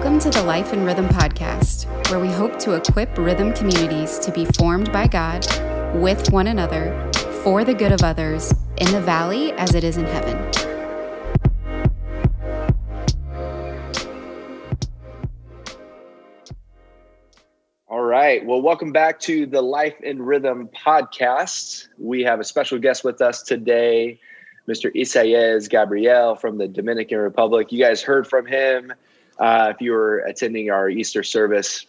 Welcome to the Life in Rhythm podcast, where we hope to equip rhythm communities to be formed by God, with one another, for the good of others, in the valley as it is in heaven. All right. Well, welcome back to the Life in Rhythm podcast. We have a special guest with us today, Mr. Isaias Gabriel from the Dominican Republic. You guys heard from him uh, if you were attending our Easter service,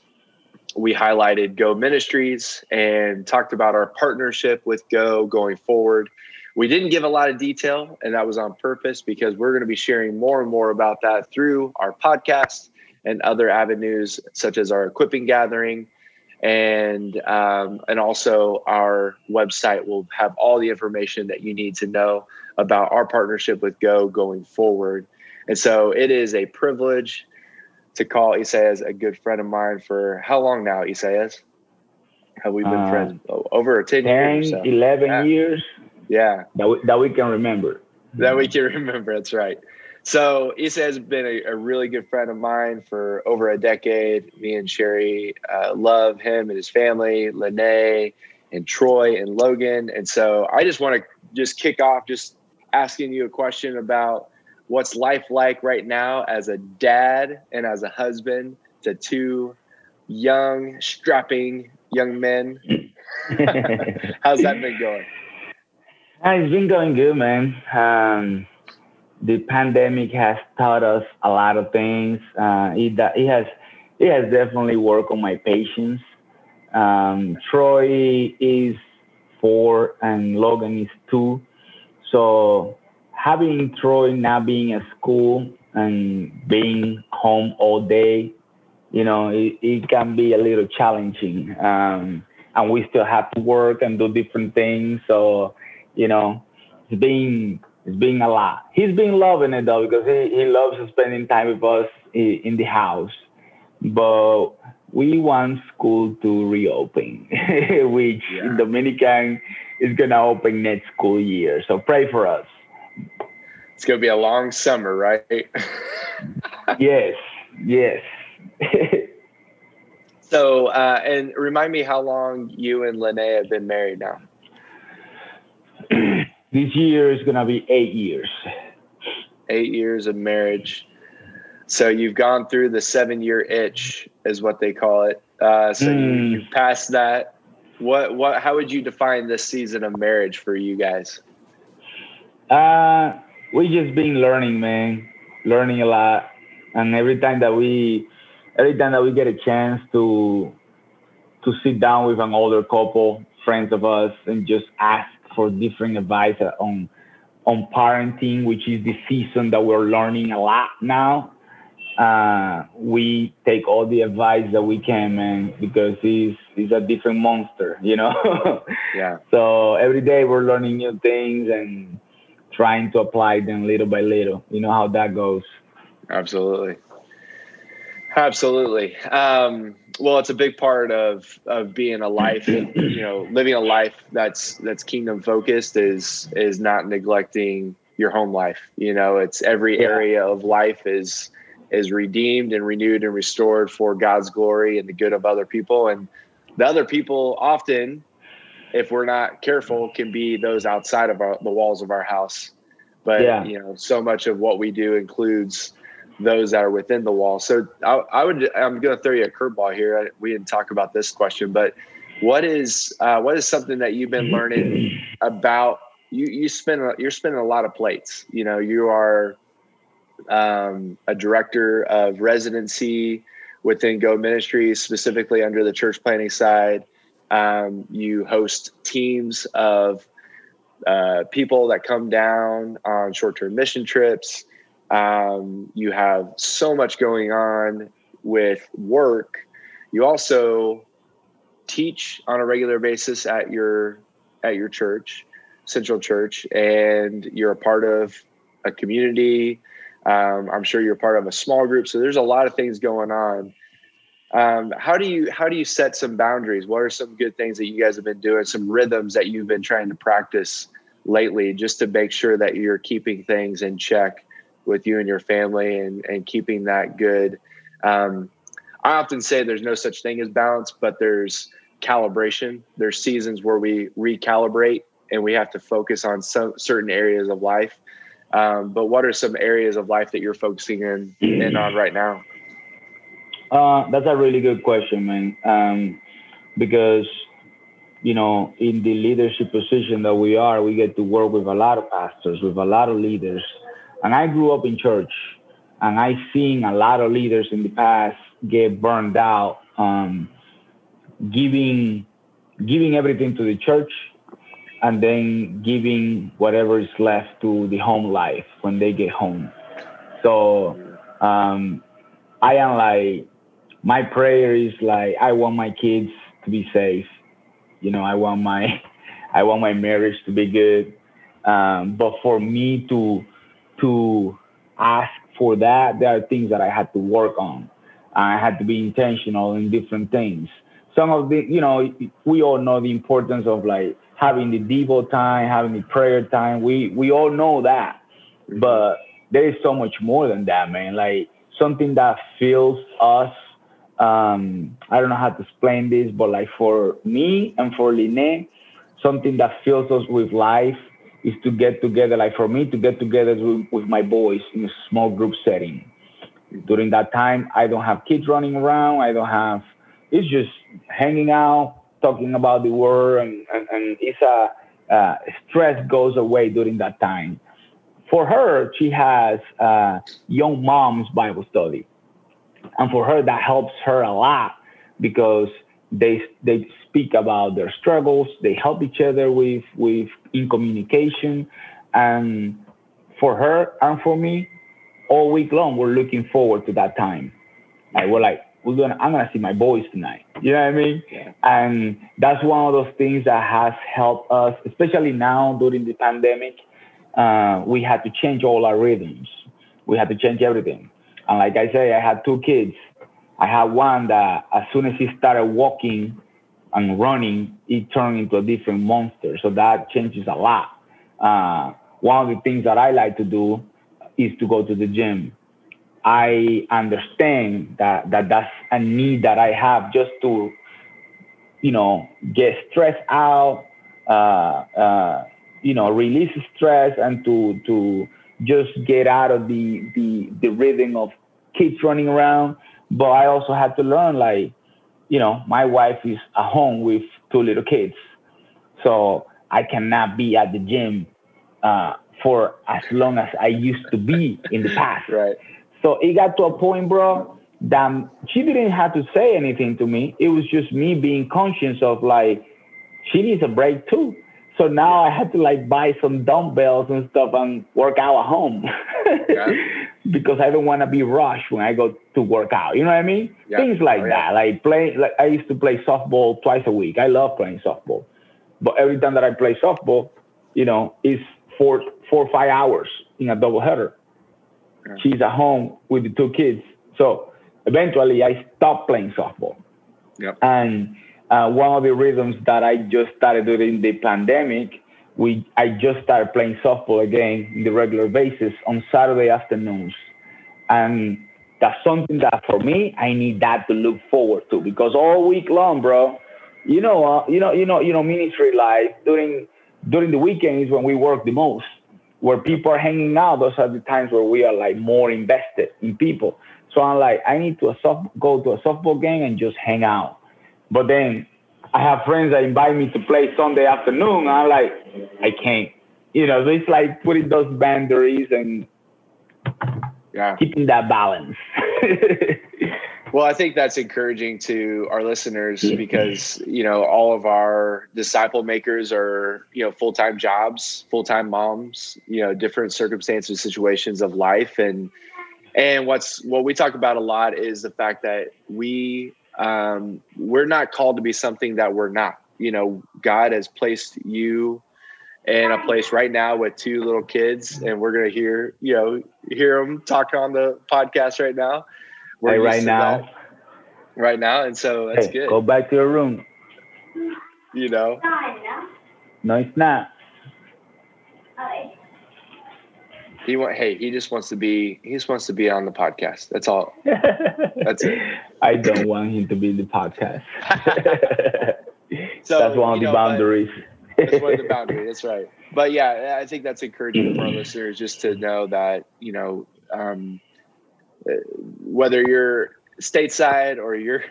we highlighted Go Ministries and talked about our partnership with Go going forward. We didn't give a lot of detail, and that was on purpose because we're going to be sharing more and more about that through our podcast and other avenues, such as our equipping gathering, and um, and also our website will have all the information that you need to know about our partnership with Go going forward. And so it is a privilege to call Isaias a good friend of mine for how long now, Isaias? Have we been uh, friends over 10, 10 years? So. 11 yeah. years. Yeah. That we, that we can remember. That we can remember. That's right. So Issa has been a, a, really good friend of mine for over a decade. Me and Sherry uh, love him and his family, Lene and Troy and Logan. And so I just want to just kick off just asking you a question about what's life like right now as a dad and as a husband to two young, strapping young men? How's that been going? Uh, it's been going good, man. Um, the pandemic has taught us a lot of things. Uh, it, it has it has definitely worked on my patience. Um, Troy is four and Logan is two, so having Troy not being at school and being home all day, you know, it, it can be a little challenging. Um, and we still have to work and do different things. So, you know, it's been it's been a lot. He's been loving it though because he, he loves spending time with us in the house. But we want school to reopen, which yeah. in Dominican is gonna open next school year. So pray for us it's going to be a long summer, right? yes, yes. so, uh, and remind me how long you and Lene have been married now. this year is going to be eight years. Eight years of marriage. So you've gone through the seven year itch, is what they call it. Uh, so mm. you, hmm. you passed that. What, what, how would you define this season of marriage for you guys? Uh, we just been learning, man, learning a lot. And every time that we, every time that we get a chance to, to sit down with an older couple, friends of us, and just ask for different advice on, on parenting, which is the season that we're learning a lot now. Uh, we take all the advice that we can, man, because he's he's a different monster, you know. yeah. So every day we're learning new things and trying to apply them little by little. You know how that goes. Absolutely. Absolutely. Um, well, it's a big part of of being a life, you know, living a life that's that's kingdom focused is is not neglecting your home life. You know, it's every area of life is is redeemed and renewed and restored for God's glory and the good of other people. And the other people often if we're not careful, can be those outside of our, the walls of our house. But yeah. you know, so much of what we do includes those that are within the wall. So I, I would, I'm going to throw you a curveball here. We didn't talk about this question, but what is uh, what is something that you've been learning about? You you spend you're spending a lot of plates. You know, you are um, a director of residency within Go Ministries, specifically under the church planting side. Um, you host teams of uh, people that come down on short term mission trips. Um, you have so much going on with work. You also teach on a regular basis at your at your church, Central Church, and you're a part of a community. Um, I'm sure you're part of a small group. So there's a lot of things going on. Um, how do you how do you set some boundaries? What are some good things that you guys have been doing? Some rhythms that you've been trying to practice lately, just to make sure that you're keeping things in check with you and your family, and and keeping that good Um, I often say there's no such thing as balance, but there's calibration. There's seasons where we recalibrate and we have to focus on some certain areas of life. Um, but what are some areas of life that you're focusing in, in on right now? Uh, that's a really good question, man. Um, because you know, in the leadership position that we are, we get to work with a lot of pastors, with a lot of leaders. And I grew up in church, and I seen a lot of leaders in the past get burned out, um, giving giving everything to the church, and then giving whatever is left to the home life when they get home. So um, I am like, my prayer is like, I want my kids to be safe you know, I want my I want my marriage to be good. Um, but for me to to ask for that, there are things that I had to work on. I had to be intentional in different things. Some of the, you know, we all know the importance of like having the devo time, having the prayer time. We we all know that, but there is so much more than that, man. Like something that fills us um, I don't know how to explain this, but like for me and for Line, something that fills us with life is to get together. Like for me, to get together with, with my boys in a small group setting. During that time, I don't have kids running around. I don't have. It's just hanging out, talking about the world, and and, and it's a uh, stress goes away during that time. For her, she has uh, young moms Bible study and for her that helps her a lot because they they speak about their struggles. They help each other with with in communication. And for her and for me all week long we're looking forward to that time. Like we're like we're gonna i'm gonna see my boys tonight. You know what i mean? Yeah. and that's one of those things that has helped us especially now during the pandemic uh, we had to change all our rhythms. We had to change everything and like I say, I had two kids. I had one that as soon as he started walking and running, he turned into a different monster. So that changes a lot. Uh, one of the things that I like to do is to go to the gym. I understand that, that that's a need that I have just to, you know, get stressed out, uh, uh, you know, release stress and to to just get out of the the the rhythm of kids running around. But I also had to learn like, you know, my wife is at home with two little kids. So I cannot be at the gym uh, for as long as I used to be in the past. right. So it got to a point, bro, that she didn't have to say anything to me. It was just me being conscious of like, she needs a break too. So now I had to like buy some dumbbells and stuff and work out at home. yeah. Because I don't want to be rushed when I go to work out. You know what I mean? Yeah. Things like oh, yeah. that. Like play like I used to play softball twice a week. I love playing softball. But every time that I play softball, you know, it's four four or five hours in a double header. She's at home with the two kids. So eventually I stopped playing softball. Yep. And uh, one of the reasons that I just started during the pandemic, we I just started playing softball again in the regular basis on Saturday afternoons, and that's something that for me I need that to look forward to because all week long, bro, you know, uh, you know, you know, you know, ministry life during during the weekends when we work the most, where people are hanging out. Those are the times where we are like more invested in people. So I'm like, I need to a soft, go to a softball game and just hang out but then I have friends that invite me to play Sunday afternoon. I'm like, I can't. You know, so it's like putting those boundaries and yeah. keeping that balance. well, I think that's encouraging to our listeners because, you know, all of our disciple makers are, you know, full time jobs, full time moms, you know, different circumstances, situations of life. And, and what's what we talk about a lot is the fact that we um, we're not called to be something that we're not. You know, God has placed you in a place right now with two little kids, and we're gonna hear you know hear them talk on the podcast right now. We're hey, right now, right now, and so that's hey, good. Go back to your room. You know. No, it's not. He want hey, he just wants to be he just wants to be on the podcast. That's all. That's it. I don't want him to be in the podcast. So, that's one of the know, boundaries. that's one of the boundaries. That's right. But yeah, I think that's encouraging for our listeners just to know that you know um, whether you're stateside or you're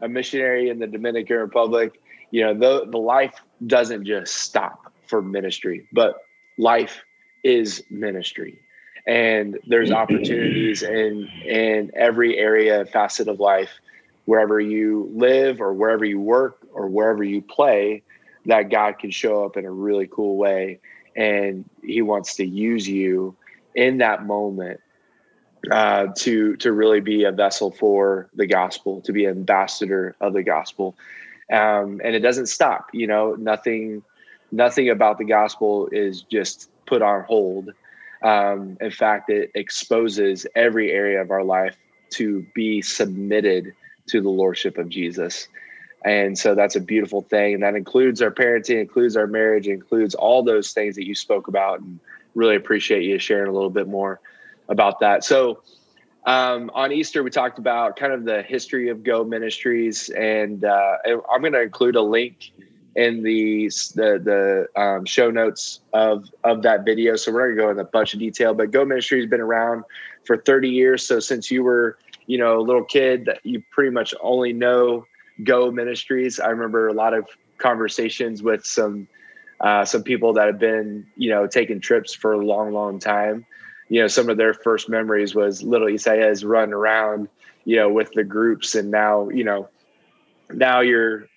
a missionary in the Dominican Republic, you know the the life doesn't just stop for ministry, but life is ministry, and there's opportunities in in every area facet of life, wherever you live or wherever you work or wherever you play that God can show up in a really cool way. And he wants to use you in that moment uh, to to really be a vessel for the gospel, to be an ambassador of the gospel. Um, and it doesn't stop. You know, nothing nothing about the gospel is just put on hold. Um, in fact, it exposes every area of our life to be submitted to the lordship of Jesus. And so that's a beautiful thing. And that includes our parenting, includes our marriage, includes all those things that you spoke about. And really appreciate you sharing a little bit more about that. So um, on Easter, we talked about kind of the history of Go Ministries, and uh, I'm going to include a link in the the, the um, show notes of of that video. So we're not to go into a bunch of detail, but Go Ministry has been around for 30 years. So since you were you know a little kid, that you pretty much only know Go Ministries. I remember a lot of conversations with some uh, some people that have been you know taking trips for a long, long time. You know, some of their first memories was little Isaias running around, you know, with the groups, and now you know, now you're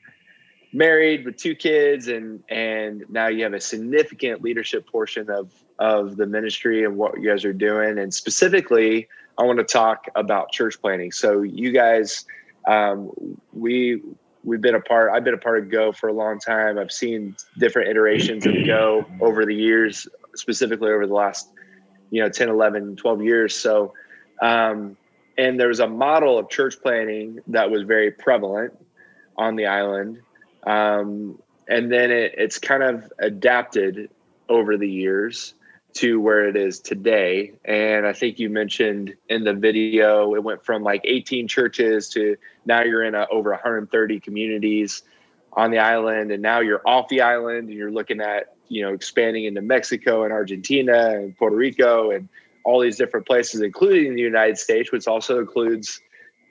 married with two kids, and and now you have a significant leadership portion of of the ministry and what you guys are doing, and specifically, I want to talk about church planting. So you guys um, we we've been a part i've been a part of go for a long time. I've seen different iterations of go over the years specifically over the last you know 10 11 12 years. So um, and there was a model of church planting that was very prevalent on the island um, and then it, it's kind of adapted over the years to where it is today. And I think you mentioned in the video, it went from like 18 churches to now you're in a, over 130 communities on the island. And now you're off the island and you're looking at, you know, expanding into Mexico and Argentina and Puerto Rico and all these different places, including the United States, which also includes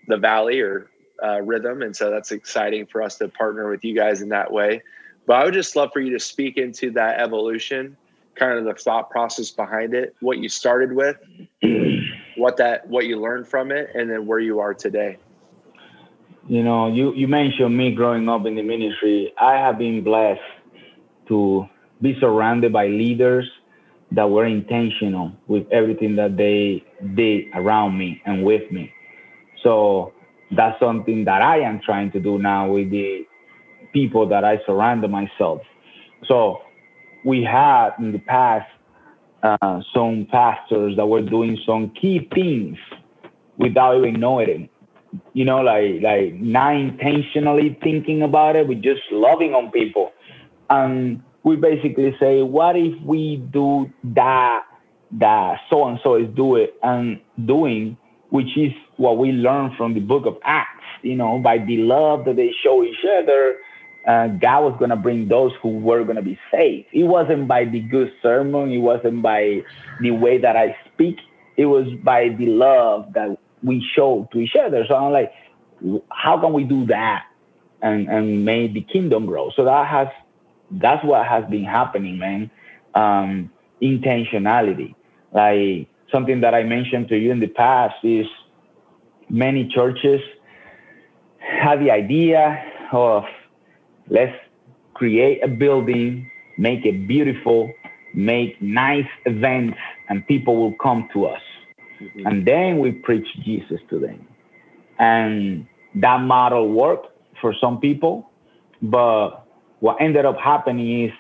the Valley or uh, Rhythm. And so that's exciting for us to partner with you guys in that way. But I would just love for you to speak into that evolution kind of the thought process behind it, what you started with, what that what you learned from it, and then where you are today. You know, you, you mentioned me growing up in the ministry. I have been blessed to be surrounded by leaders that were intentional with everything that they did around me and with me. So that's something that I am trying to do now with the people that I surround myself. So we had in the past uh, some pastors that were doing some key things without even knowing it. You know, like like not intentionally thinking about it, but just loving on people. And we basically say, what if we do that that so and so is do it and doing, which is what we learn from the book of Acts. You know, by the love that they show each other, uh, God was going to bring those who were going to be saved. It wasn't by the good sermon. It wasn't by the way that I speak. It was by the love that we show to each other. So I'm like, how can we do that and, and make the kingdom grow? So that has, that's what has been happening, man. Um, intentionality. Like something that I mentioned to you in the past is many churches have the idea of let's create a building, make it beautiful, make nice events, and people will come to us. Mm-hmm. And then we preach Jesus to them. And that model worked for some people, but what ended up happening is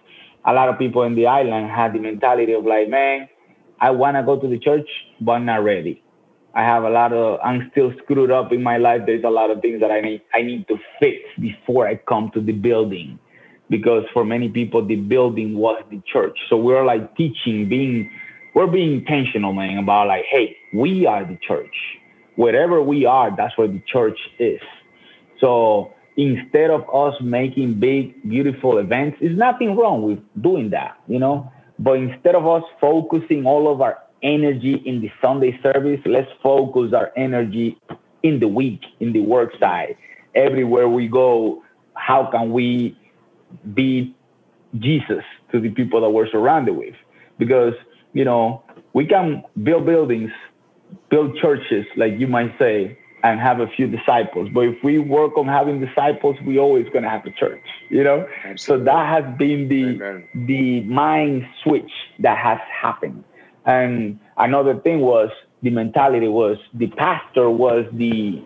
a lot of people in the island had the mentality of like, man, I want to go to the church, but I'm not ready. I have a lot of I'm still screwed up in my life. There's a lot of things that I need I need to fix before I come to the building. Because for many people the building was the church. So we're like teaching, being we're being intentional, man, about like, hey, we are the church. Wherever we are, that's where the church is. So instead of us making big, beautiful events, there's nothing wrong with doing that, you know. But instead of us focusing all of our energy in the Sunday service, let's focus our energy in the week, in the work side. Everywhere we go, how can we be Jesus to the people that we're surrounded with? Because, you know, we can build buildings, build churches, like you might say, and have a few disciples. But if we work on having disciples, we always gonna have a church, you know. Absolutely. So that has been the Amen. the mind switch that has happened. And another thing was the mentality was the pastor was the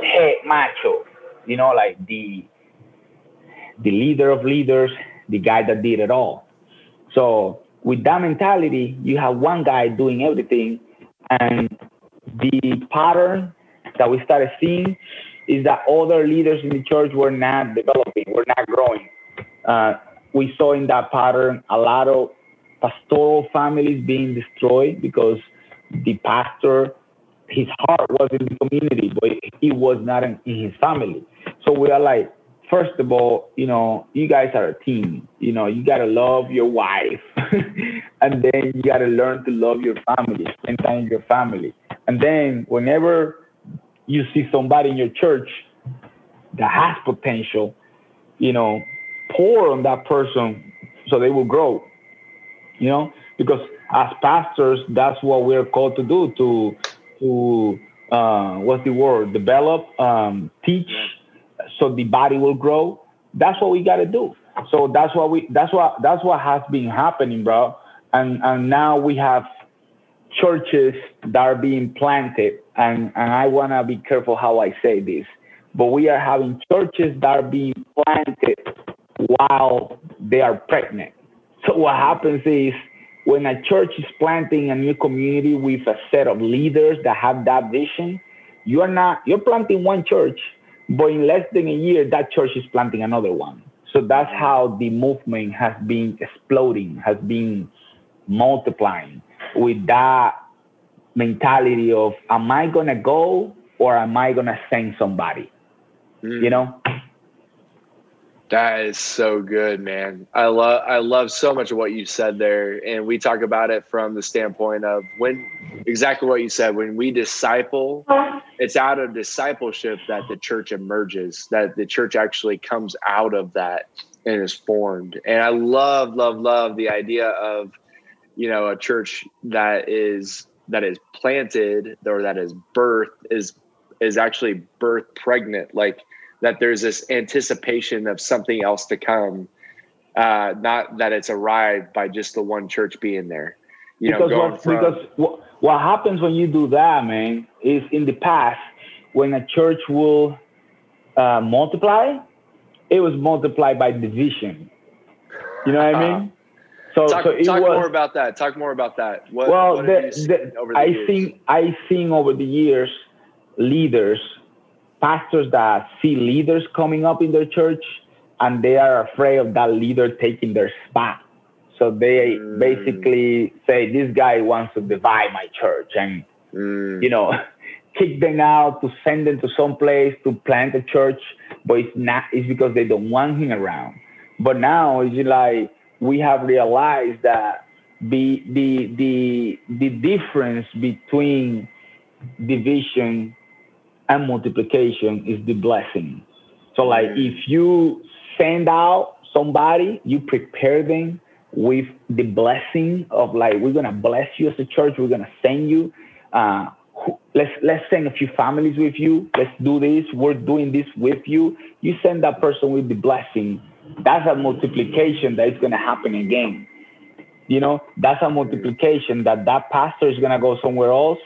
head macho, you know, like the the leader of leaders, the guy that did it all. So with that mentality, you have one guy doing everything, and the pattern that we started seeing is that other leaders in the church were not developing, were not growing. Uh, we saw in that pattern a lot of pastoral families being destroyed because the pastor, his heart was in the community, but he was not in, in his family. So we are like, first of all, you know, you guys are a team. You know, you gotta love your wife, and then you gotta learn to love your family, spend time with your family. And then whenever you see somebody in your church that has potential, you know, pour on that person so they will grow. You know, because as pastors, that's what we're called to do to to uh, what's the word? Develop, um, teach, so the body will grow. That's what we got to do. So that's what we that's what that's what has been happening, bro. And and now we have churches that are being planted, and, and I want to be careful how I say this, but we are having churches that are being planted while they are pregnant. So what happens is when a church is planting a new community with a set of leaders that have that vision, you are not you're planting one church, but in less than a year, that church is planting another one. So that's how the movement has been exploding, has been multiplying with that mentality of am I gonna go or am I gonna send somebody? Mm. You know? That is so good, man. I love I love so much of what you said there. And we talk about it from the standpoint of when exactly what you said, when we disciple, it's out of discipleship that the church emerges, that the church actually comes out of that and is formed. And I love, love, love the idea of you know a church that is that is planted or that is birth is is actually birth pregnant like that there's this anticipation of something else to come uh not that it's arrived by just the one church being there you because know what, from, because what, what happens when you do that man is in the past when a church will uh, multiply it was multiplied by division you know what i mean so, talk, so talk was, more about that. Talk more about that. What, well, what the, the, the I years? think I seen over the years leaders, pastors that see leaders coming up in their church, and they are afraid of that leader taking their spot. So they mm. basically say, "This guy wants to divide my church," and mm. you know, kick them out to send them to some place to plant a church. But it's not. It's because they don't want him around. But now it's like we have realized that the the the the difference between division and multiplication is the blessing. So like if you send out somebody, you prepare them with the blessing of like we're gonna bless you as a church, we're gonna send you. Uh, let's let's send a few families with you. Let's do this. We're doing this with you. You send that person with the blessing that's a multiplication that is going to happen again. You know, that's a multiplication that that pastor is going to go somewhere else,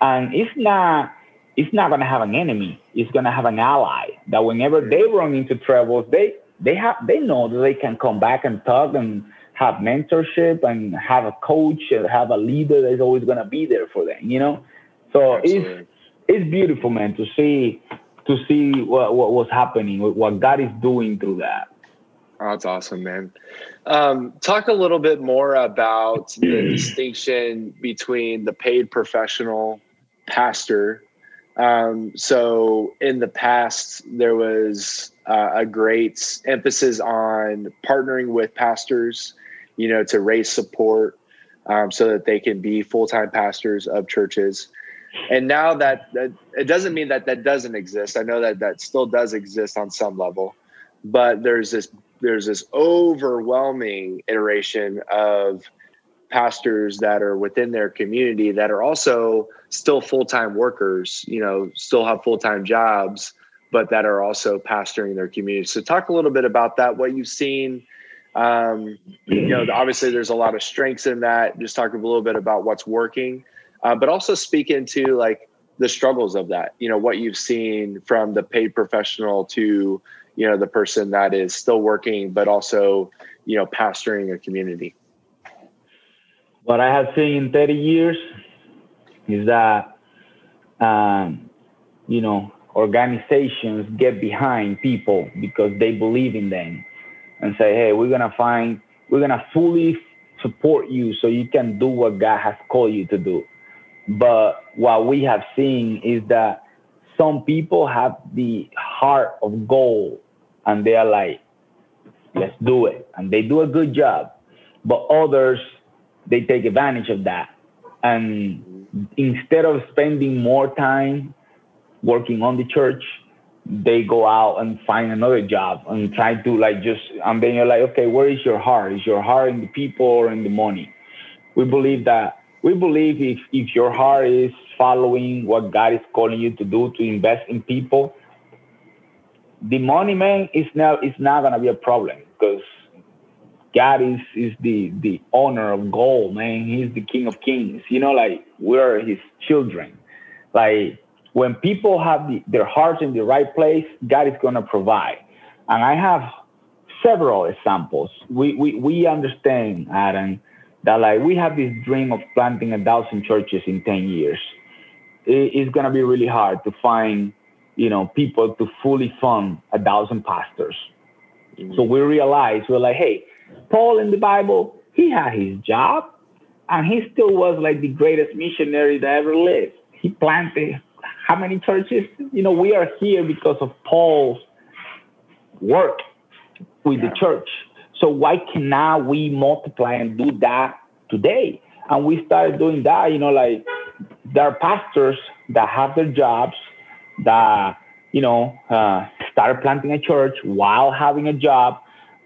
and it's not it's not going to have an enemy. It's going to have an ally that whenever they run into troubles, they they have they know that they can come back and talk and have mentorship and have a coach and have a leader that is always going to be there for them. You know, so Absolutely. it's it's beautiful, man, to see to see what what was happening, what God is doing through that. Oh, that's awesome, man. Um, talk a little bit more about the distinction between the paid professional pastor. Um, so, in the past, there was uh, a great emphasis on partnering with pastors, you know, to raise support um, so that they can be full time pastors of churches. And now that, that it doesn't mean that that doesn't exist. I know that that still does exist on some level, but there's this there's this overwhelming iteration of pastors that are within their community that are also still full-time workers you know still have full-time jobs but that are also pastoring their community. So talk a little bit about that what you've seen. Um, you know obviously there's a lot of strengths in that. Just talk a little bit about what's working uh, but also speak into like the struggles of that you know what you've seen from the paid professional to you know the person that is still working but also you know pastoring a community what i have seen in 30 years is that um, you know organizations get behind people because they believe in them and say hey we're gonna find we're gonna fully support you so you can do what god has called you to do but what we have seen is that some people have the heart of gold and they are like, let's do it. And they do a good job. But others, they take advantage of that. And instead of spending more time working on the church, they go out and find another job and try to like just and then you're like okay where is your heart is your heart in the people or in the money we believe that we believe if, if your heart is following what God is calling you to do to invest in people, the money man is now is not gonna be a problem because God is is the the owner of gold, man. He's the king of kings. You know, like we're his children. Like when people have the, their hearts in the right place, God is gonna provide. And I have several examples. We we we understand, Adam that like we have this dream of planting a thousand churches in 10 years it's going to be really hard to find you know people to fully fund a thousand pastors mm-hmm. so we realize we're like hey paul in the bible he had his job and he still was like the greatest missionary that ever lived he planted how many churches you know we are here because of paul's work with yeah. the church so why cannot we multiply and do that today? And we started doing that, you know, like there are pastors that have their jobs that, you know, uh, started planting a church while having a job.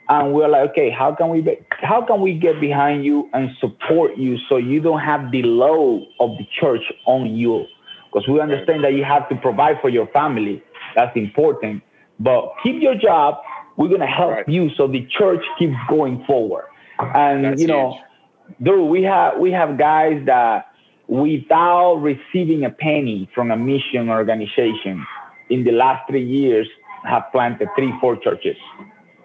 And we're like, okay, how can we be, how can we get behind you and support you so you don't have the load of the church on you? Because we understand that you have to provide for your family. That's important. But keep your job we're gonna help right. you so the church keeps going forward. And That's you know, huge. dude, we have we have guys that without receiving a penny from a mission organization in the last three years have planted three, four churches.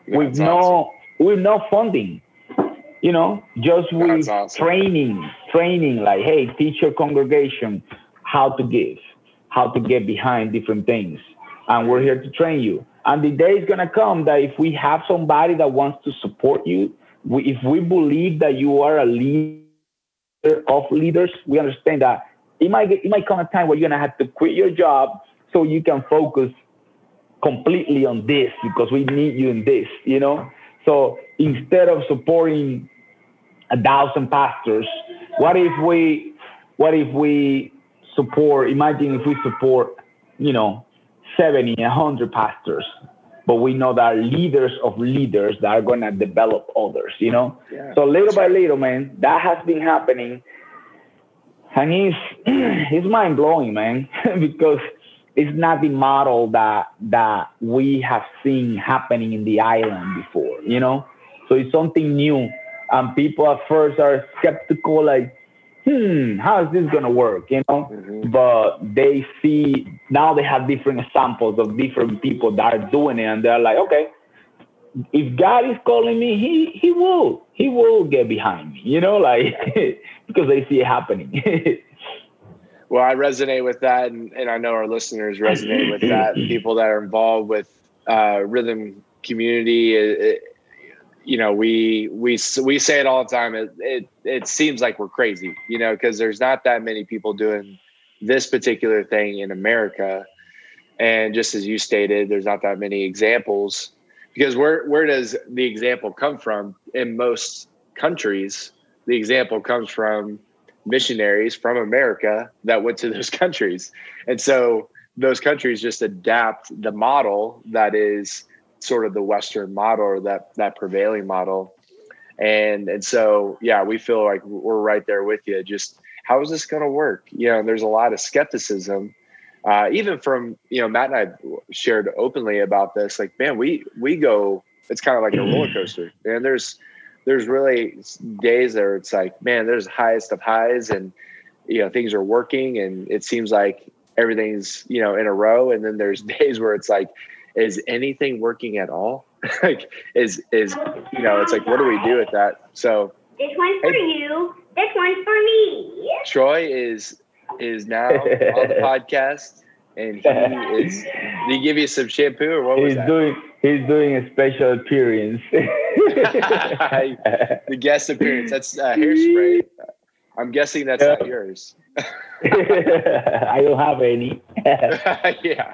That's with no awesome. with no funding. You know, just with awesome. training, training like, hey, teach your congregation how to give, how to get behind different things. And we're here to train you. And the day is going to come that if we have somebody that wants to support you, we, if we believe that you are a leader of leaders, we understand that it might get, it might come a time where you're going to have to quit your job so you can focus completely on this because we need you in this, you know? So instead of supporting a thousand pastors, what if we, what if we support, imagine if we support, you know, 70, 100 pastors, but we know that leaders of leaders that are going to develop others, you know? Yeah. So little by little, man, that has been happening. And it's, it's mind blowing, man, because it's not the model that, that we have seen happening in the island before, you know? So it's something new. And people at first are skeptical, like, hmm, how is this going to work? You know, mm-hmm. but they see now they have different examples of different people that are doing it, and they're like, okay, if God is calling me, he he will he will get behind me. You know, like because they see it happening. well, I resonate with that, and, and I know our listeners resonate with that. People that are involved with uh, rhythm community. It, it, you know, we we we say it all the time. It it, it seems like we're crazy, you know, because there's not that many people doing this particular thing in America. And just as you stated, there's not that many examples because where where does the example come from in most countries? The example comes from missionaries from America that went to those countries. And so those countries just adapt the model that is sort of the Western model or that that prevailing model. And and so yeah, we feel like we're right there with you. Just how is this going to work? You know, there's a lot of skepticism, uh, even from you know Matt and I shared openly about this. Like, man, we we go. It's kind of like a roller coaster, and there's there's really days there it's like, man, there's highest of highs, and you know things are working, and it seems like everything's you know in a row, and then there's days where it's like, is anything working at all? like, is is you know, it's like, what do we do with that? So this one's for you. This one's for me. Troy is is now on the podcast, and he is. Did he give you some shampoo or what was he's that? doing he's doing a special appearance. the guest appearance. That's uh, hairspray. I'm guessing that's not yours. I don't have any. yeah.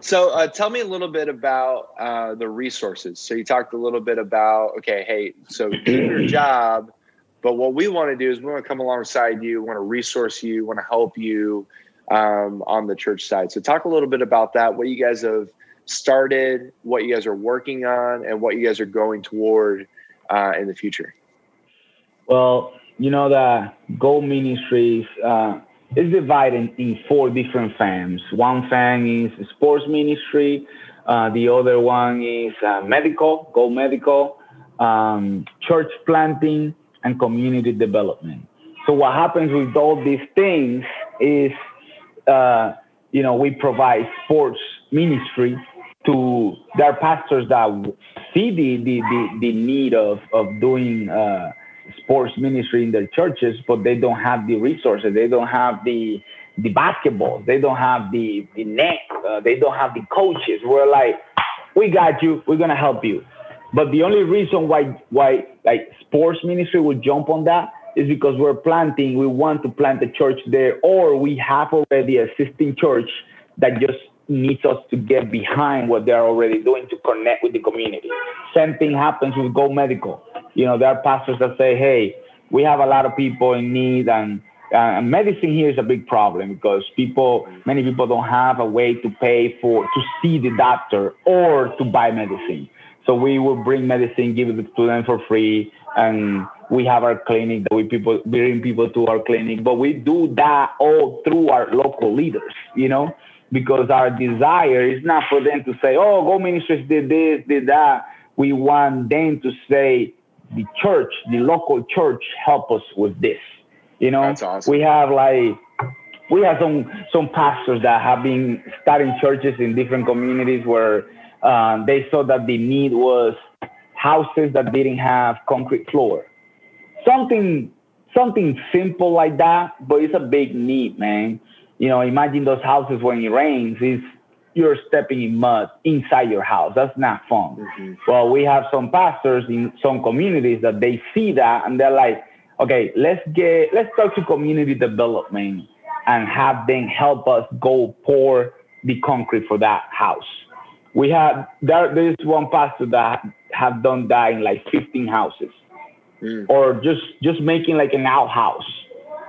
So uh, tell me a little bit about uh, the resources. So you talked a little bit about okay, hey, so do your job, but what we want to do is we want to come alongside you, want to resource you, want to help you um, on the church side. So talk a little bit about that. What you guys have started, what you guys are working on, and what you guys are going toward uh, in the future. Well, you know the Go Ministries uh, is divided in four different FAMs. One FAM is sports ministry. Uh, the other one is uh, medical, Go Medical, um, church planting, and community development. So what happens with all these things is, uh, you know, we provide sports ministry to there are pastors that see the the, the, the need of of doing uh, sports ministry in their churches, but they don't have the resources. They don't have the the basketball. They don't have the the net. Uh, they don't have the coaches. We're like, we got you. We're gonna help you. But the only reason why why like sports ministry would jump on that is because we're planting. We want to plant a church there, or we have already a existing church that just needs us to get behind what they're already doing to connect with the community. Same thing happens with Go Medical. You know, there are pastors that say, hey, we have a lot of people in need and uh, medicine here is a big problem because people, many people don't have a way to pay for, to see the doctor or to buy medicine. So we will bring medicine, give it to them for free. And we have our clinic that we people bring people to our clinic, but we do that all through our local leaders, you know because our desire is not for them to say, oh, Go Ministries did this, did that. We want them to say, the church, the local church, help us with this. You know, awesome. we have like, we have some some pastors that have been starting churches in different communities where uh, they saw that the need was houses that didn't have concrete floor. Something something simple like that, but it's a big need, man you know, imagine those houses when it rains, is you're stepping in mud inside your house. That's not fun. Mm-hmm. Well, we have some pastors in some communities that they see that and they're like, okay, let's get let's talk to community development and have them help us go pour the concrete for that house. We have there there is one pastor that have done that in like 15 houses. Mm. Or just just making like an outhouse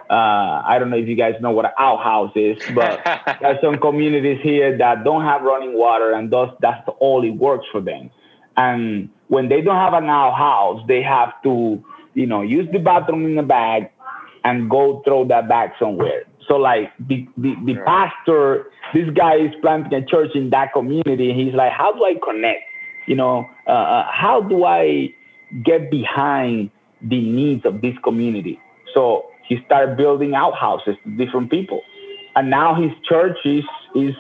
uh, I don't know if you guys know what an outhouse is, but there's some communities here that don't have running water, and thus that's all it works for them. And when they don't have an outhouse, they have to, you know, use the bathroom in the bag and go throw that bag somewhere. So like the the, the pastor, this guy is planting a church in that community. He's like, how do I connect? You know, uh, uh how do I get behind the needs of this community? So he started building outhouses to different people. And now his church is is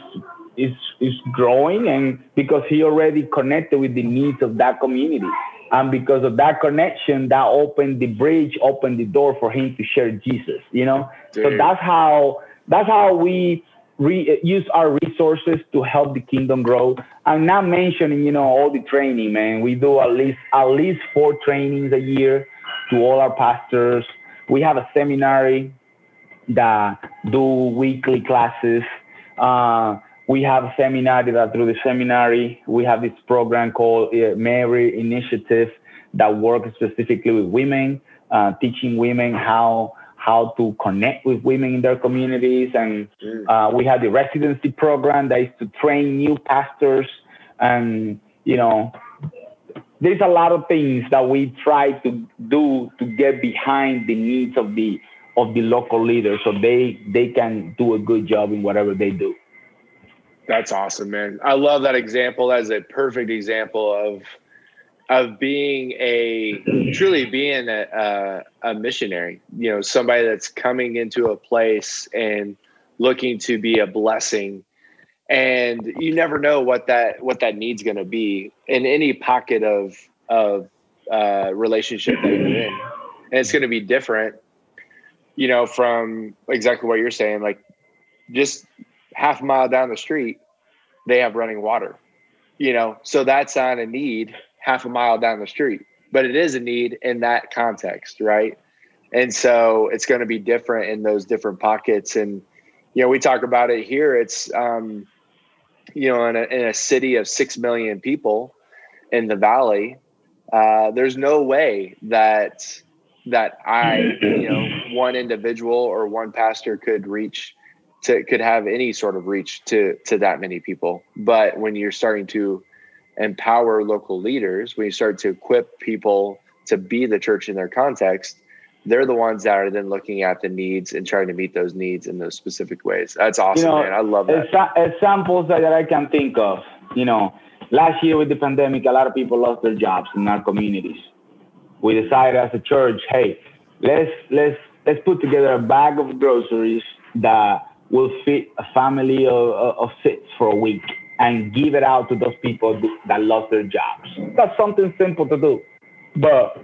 is is growing and because he already connected with the needs of that community. And because of that connection, that opened the bridge, opened the door for him to share Jesus, you know? Dude. So that's how that's how we re- use our resources to help the kingdom grow. I'm not mentioning, you know, all the training, man. We do at least at least four trainings a year to all our pastors. We have a seminary that do weekly classes. Uh, we have a seminary that through the seminary we have this program called uh, Mary Initiative that works specifically with women, uh, teaching women how how to connect with women in their communities. And mm. uh, we have the residency program that is to train new pastors. And, you know, there's a lot of things that we try to do to get behind the needs of the of the local leaders so they they can do a good job in whatever they do. That's awesome, man. I love that example. That's a perfect example of of being a truly being a, a, a, missionary you know somebody that's coming into a place and looking to be a blessing and you never know what that what that need's going to be in any pocket of of uh, relationship that you're in and it's going to be different you know from exactly what you're saying like just half a mile down the street they have running water you know so that's not a need half a mile down the street, but it is a need in that context, right? And so it's going to be different in those different pockets. And, you know, we talk about it here. It's, um, you know, in a, in a city of 6 million people in the Valley, uh, there's no way that, that I, you know, one individual or one pastor could reach to, could have any sort of reach to, to that many people. But when you're starting to empower local leaders, when you start to equip people to be the church in their context, they're the ones that are then looking at the needs and trying to meet those needs in those specific ways. That's awesome, you know, man. I love that. Examples that I can think of, you know, last year with the pandemic, a lot of people lost their jobs in our communities. We decided as a church, hey, let's let's let's put together a bag of groceries that will fit a family of, of six for a week and give it out to those people that lost their jobs. That's something simple to do. But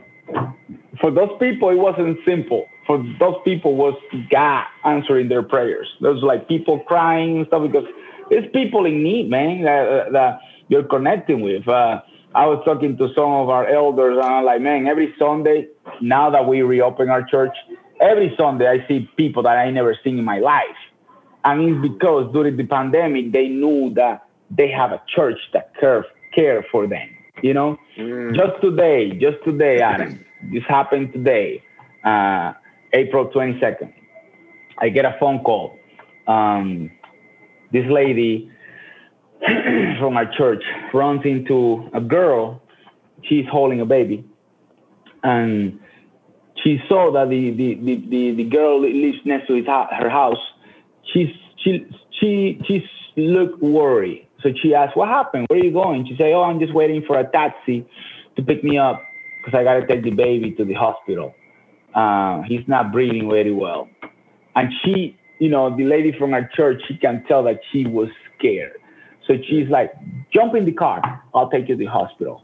for those people, it wasn't simple. For those people, was God answering their prayers. There's like people crying and stuff because it's people in need, man, that, that you're connecting with. Uh, I was talking to some of our elders, and I'm like, man, every Sunday, now that we reopen our church, every Sunday I see people that I never seen in my life. And it's because during the pandemic, they knew that they have a church that care, care for them. You know, mm. just today, just today, Adam, this happened today, uh, April 22nd. I get a phone call. Um, this lady from our church runs into a girl. She's holding a baby. And she saw that the, the, the, the, the girl lives next to her house. She's, she, she, she looked worried so she asked, What happened? Where are you going? She said, Oh, I'm just waiting for a taxi to pick me up because I got to take the baby to the hospital. Uh, he's not breathing very well. And she, you know, the lady from our church, she can tell that she was scared. So she's like, Jump in the car. I'll take you to the hospital.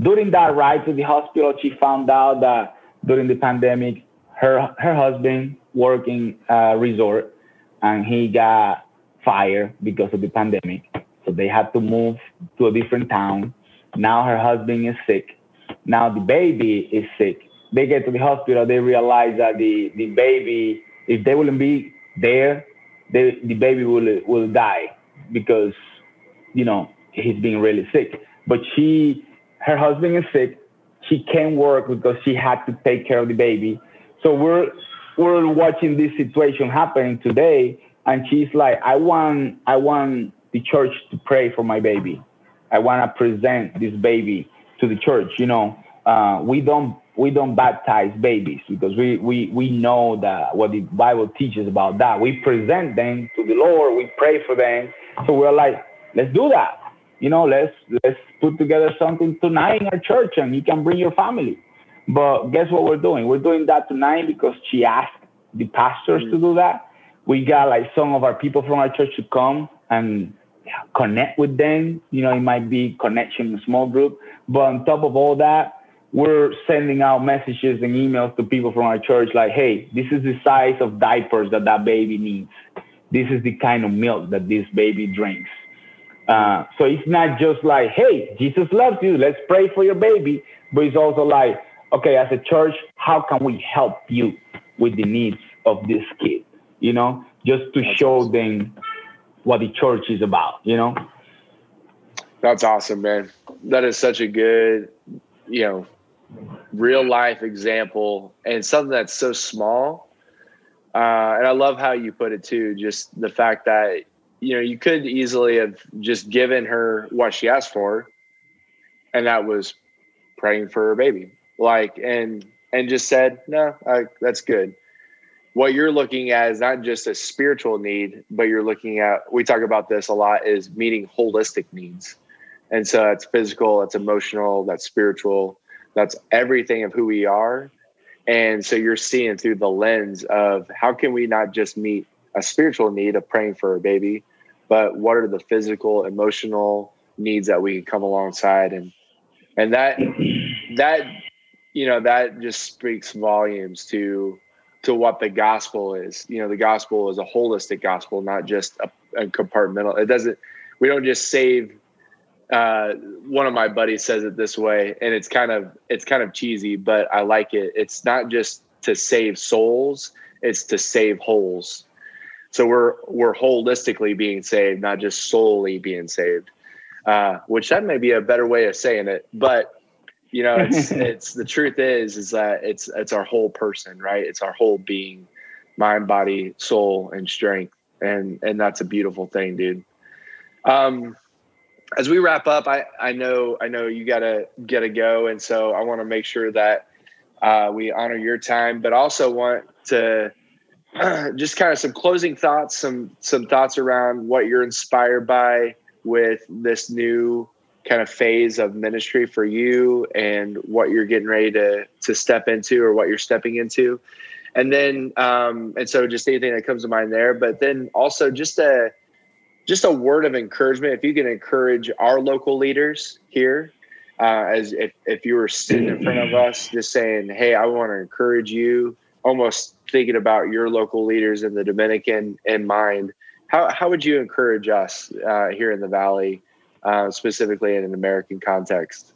During that ride to the hospital, she found out that during the pandemic, her her husband worked in a resort and he got fired because of the pandemic. So they had to move to a different town. Now her husband is sick. Now the baby is sick. They get to the hospital. They realize that the, the baby, if they wouldn't be there, they, the baby will will die because, you know, he's being really sick. But she, her husband is sick. She can't work because she had to take care of the baby. So we're we're watching this situation happening today, and she's like, I want I want the church to pray for my baby. I want to present this baby to the church. You know, uh, we don't we don't baptize babies because we, we we know that what the Bible teaches about that. We present them to the Lord. We pray for them. So we're like, let's do that. You know, let's let's put together something tonight in our church, and you can bring your family. But guess what we're doing? We're doing that tonight because she asked the pastors mm-hmm. to do that. We got like some of our people from our church to come and connect with them. You know, it might be connection a small group. But on top of all that, we're sending out messages and emails to people from our church like, hey, this is the size of diapers that that baby needs. this is the kind of milk that this baby drinks. Uh, so it's not just like, hey, Jesus loves you, let's pray for your baby, but it's also like, okay, as a church, how can we help you with the needs of this kid? You know, just to show them what the church is about, you know? That's awesome, man. That is such a good, you know, real life example and something that's so small. Uh, and I love how you put it too, just the fact that, you know, you could easily have just given her what she asked for, and that was praying for her baby. Like, and, and just said, no, I, that's good. What you're looking at is not just a spiritual need, but you're looking at, we talk about this a lot, is meeting holistic needs. And so that's physical, that's emotional, that's spiritual, that's everything of who we are. And so you're seeing through the lens of how can we not just meet a spiritual need of praying for a baby, but what are the physical, emotional needs that we can come alongside and and that that you know that just speaks volumes to to what the gospel is. You know, the gospel is a holistic gospel, not just a, a compartmental. It doesn't. We don't just save uh, one of my buddies says it this way, and it's kind of it's kind of cheesy, but I like it. It's not just to save souls; it's to save holes. So we're we're holistically being saved, not just solely being saved. Uh, which that may be a better way of saying it, but you know, it's it's the truth is is that it's it's our whole person, right? It's our whole being, mind, body, soul, and strength, and and that's a beautiful thing, dude. Um, as we wrap up, I, I know I know you gotta gotta go, and so I want to make sure that uh, we honor your time, but also want to uh, just kind of some closing thoughts, some some thoughts around what you're inspired by with this new kind of phase of ministry for you, and what you're getting ready to to step into, or what you're stepping into, and then um, and so just anything that comes to mind there, but then also just a just a word of encouragement. If you can encourage our local leaders here uh, as if, if you were sitting in front of us just saying hey i want to encourage you almost thinking about your local leaders in the dominican in mind how, how would you encourage us uh, here in the valley uh, specifically in an american context?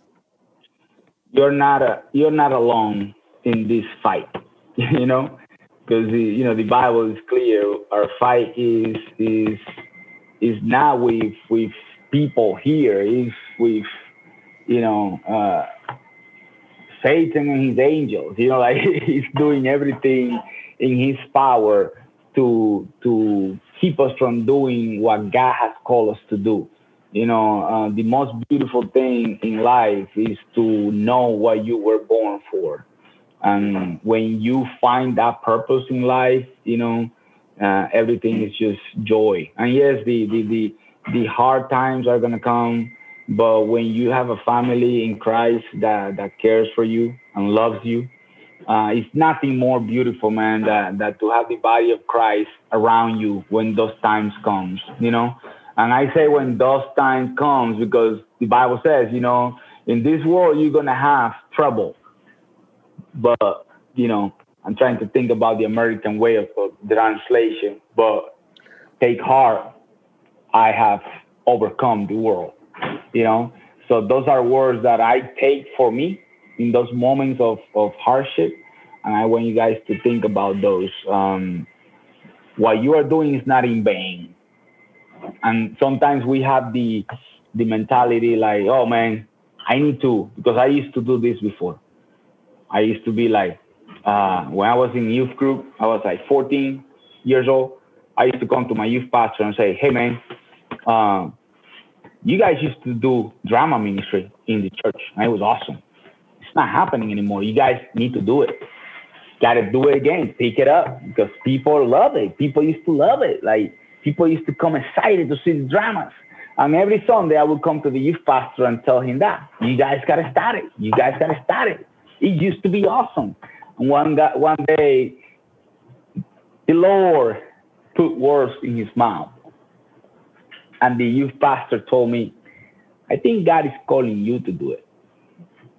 You're not a you're not alone in this fight you know? Because you know the bible is clear our fight is is is not with with people here. Is with you know uh, Satan and his angels. You know, like he's doing everything in his power to to keep us from doing what God has called us to do. You know, uh, the most beautiful thing in life is to know what you were born for. And when you find that purpose in life, you know, uh, everything is just joy. And yes, the, the, the, the hard times are to come, but when you have a family in Christ that, that cares for you and loves you, uh, it's nothing more beautiful, man, that, that to have the body of Christ around you when those times comes, you know? And I say when those times comes because the Bible says, you know, in this world you're gonna have trouble. But, you know, I'm trying to think about the American way of, of translation, but take heart, I have overcome the world. You know, so those are words that I take for me in those moments of, of hardship. And I want you guys to think about those. Um, what you are doing is not in vain. And sometimes we have the the mentality like, oh man, I need to because I used to do this before. I used to be like, uh, when I was in youth group, I was like 14 years old. I used to come to my youth pastor and say, "Hey, man, uh, you guys used to do drama ministry in the church, and it was awesome. It's not happening anymore. You guys need to do it. Got to do it again. Pick it up because people love it. People used to love it. Like people used to come excited to see the dramas." And every Sunday, I would come to the youth pastor and tell him that you guys got to start it. You guys got to start it. It used to be awesome one that one day the Lord put words in his mouth. And the youth pastor told me, I think God is calling you to do it.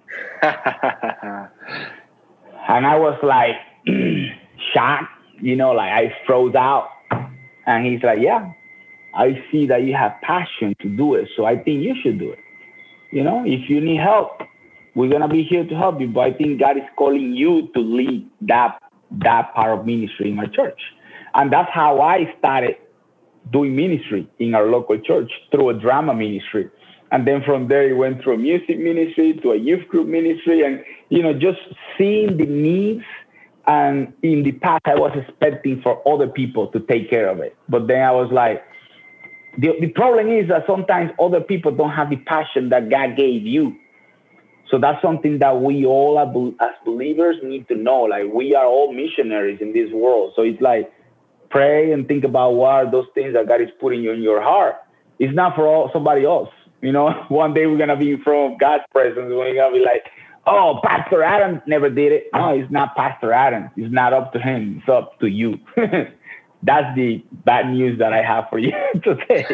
and I was like shocked, you know, like I froze out. And he's like, yeah, I see that you have passion to do it. So I think you should do it. You know, if you need help, we're gonna be here to help you. But I think God is calling you to lead that that part of ministry in my church. And that's how I started doing ministry in our local church through a drama ministry. And then from there, it went through a music ministry to a youth group ministry, and you know, just seeing the needs. And in the past, I was expecting for other people to take care of it, but then I was like, the, the problem is that sometimes other people don't have the passion that God gave you. So that's something that we all as believers need to know. Like we are all missionaries in this world. So it's like pray and think about what are those things that God is putting you in your heart. It's not for all, somebody else. You know, one day we're gonna be in front of God's presence. We're gonna be like, "Oh, Pastor Adam never did it." No, it's not Pastor Adam. It's not up to him. It's up to you. That's the bad news that I have for you today.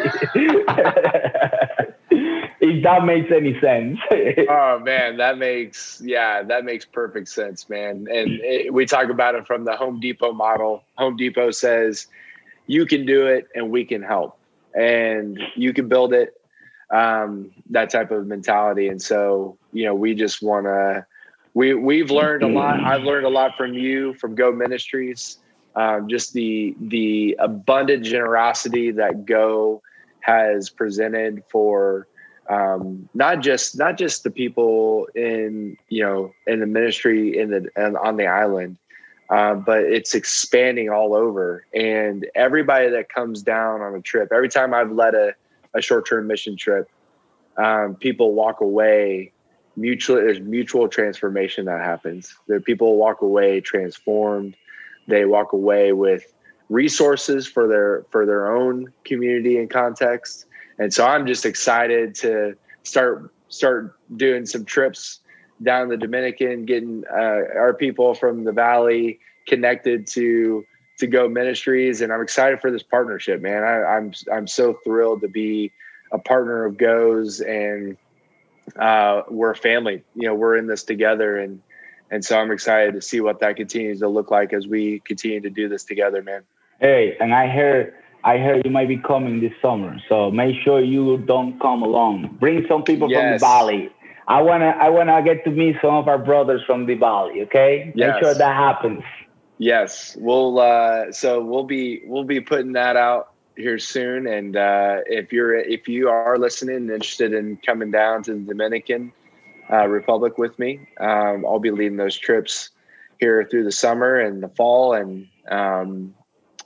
If that makes any sense. oh man, that makes yeah, that makes perfect sense, man. And it, we talk about it from the Home Depot model. Home Depot says you can do it and we can help, and you can build it. Um, that type of mentality, and so you know, we just want to. We we've learned a lot. I've learned a lot from you from Go Ministries. Um, just the the abundant generosity that Go has presented for um, not just not just the people in you know in the ministry in the and on the island, uh, but it's expanding all over. And everybody that comes down on a trip, every time I've led a, a short term mission trip, um, people walk away mutual. There's mutual transformation that happens. There people walk away transformed. They walk away with resources for their for their own community and context and so I'm just excited to start start doing some trips down the Dominican, getting uh, our people from the valley connected to to Go Ministries, and I'm excited for this partnership, man. I, I'm I'm so thrilled to be a partner of Go's, and uh, we're a family. You know, we're in this together, and and so I'm excited to see what that continues to look like as we continue to do this together, man. Hey, and I heard I heard you might be coming this summer, so make sure you don't come along. Bring some people yes. from the valley. I wanna I wanna get to meet some of our brothers from the valley. Okay, yes. make sure that happens. Yes, we'll. Uh, so we'll be we'll be putting that out here soon. And uh, if you're if you are listening and interested in coming down to the Dominican uh, Republic with me, um, I'll be leading those trips here through the summer and the fall, and um,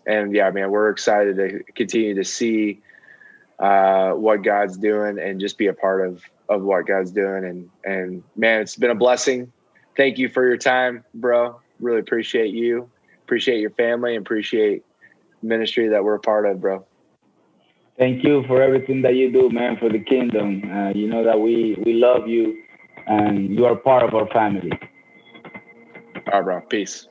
and yeah, man, we're excited to continue to see uh, what God's doing and just be a part of of what God's doing. And and man, it's been a blessing. Thank you for your time, bro. Really appreciate you. Appreciate your family. Appreciate ministry that we're a part of, bro. Thank you for everything that you do, man, for the kingdom. Uh, you know that we we love you, and you are part of our family. All right, bro. Peace.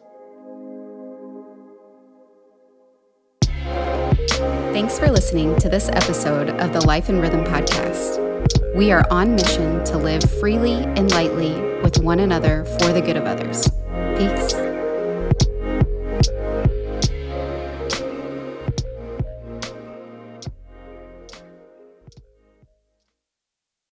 Thanks for listening to this episode of the Life and Rhythm podcast. We are on mission to live freely and lightly with one another for the good of others. Peace.